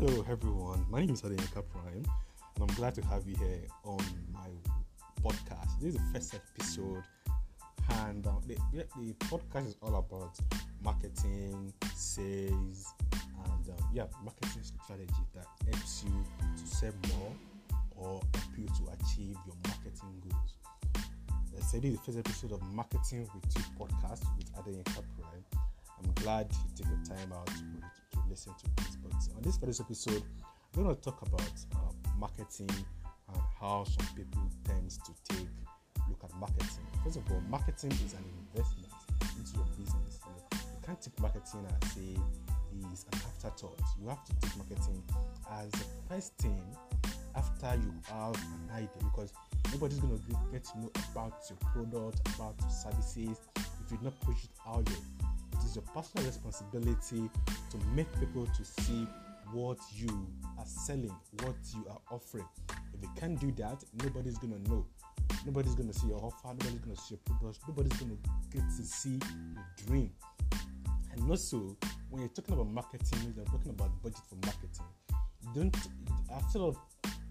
Hello, everyone. My name is Adenika Prime, and I'm glad to have you here on my podcast. This is the first episode, and uh, the, the podcast is all about marketing, sales, and um, yeah, marketing strategy that helps you to sell more or help you to achieve your marketing goals. I said this is the first episode of Marketing with You podcast with Adenika Prime. I'm glad you take the time out listen to this. But on this first episode, I'm going to talk about uh, marketing and how some people tend to take look at marketing. First of all, marketing is an investment into your business. You, can't take marketing as say is an afterthought. You have to take marketing as the first thing after you have an idea because nobody's going to get to know about your product, about your services if you not push it out there is your personal responsibility to make people to see what you are selling, what you are offering. If you can't do that, nobody's gonna know. Nobody's gonna see your offer, nobody's gonna see your product, nobody's gonna get to see your dream. And also, when you're talking about marketing, you're talking about budget for marketing. Don't after of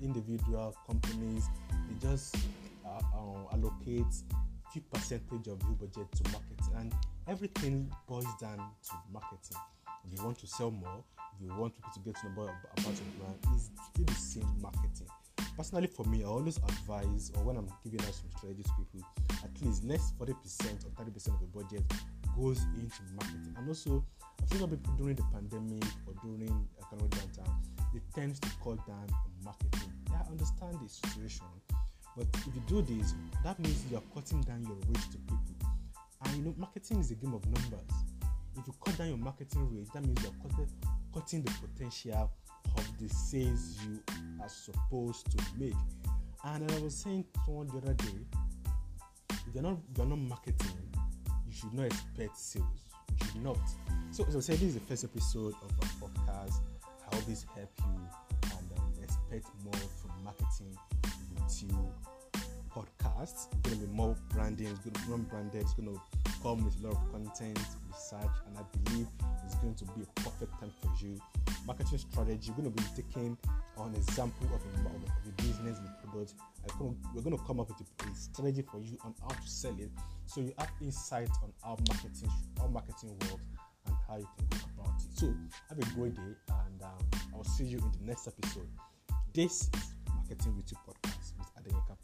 individual companies, they just uh, uh, allocate few percentage of your budget to marketing and everything boils down to marketing. If you want to sell more, if you want people to get to know about, about your brand, it's still the same marketing. Personally, for me, I always advise, or when I'm giving out some strategies to people, at least less 40% or 30% of the budget goes into marketing. And also, I've some people during the pandemic or during economic downturn, they tend to cut down on marketing. I understand the situation, but if you do this, that means you are cutting down your reach to people. And you know, marketing is a game of numbers. If you cut down your marketing rate, that means you're cutting, cutting the potential of the sales you are supposed to make. And I was saying to someone the other day, if you're not you're not marketing, you should not expect sales. You should not. So as I said, this is the first episode of our podcast. Hope this help you and um, expect more from marketing with you It's going to be more branding. It's going to be branded. It's going to come with a lot of content, research, and I believe it's going to be a perfect time for you. Marketing strategy. We're going to be taking an example of a, of a business with product. We're going to come up with a, strategy for you on how to sell it, so you have insight on how marketing how marketing works and how you can go about it. So have a great day, and um, I will see you in the next episode. This is Marketing with You podcast with Prime.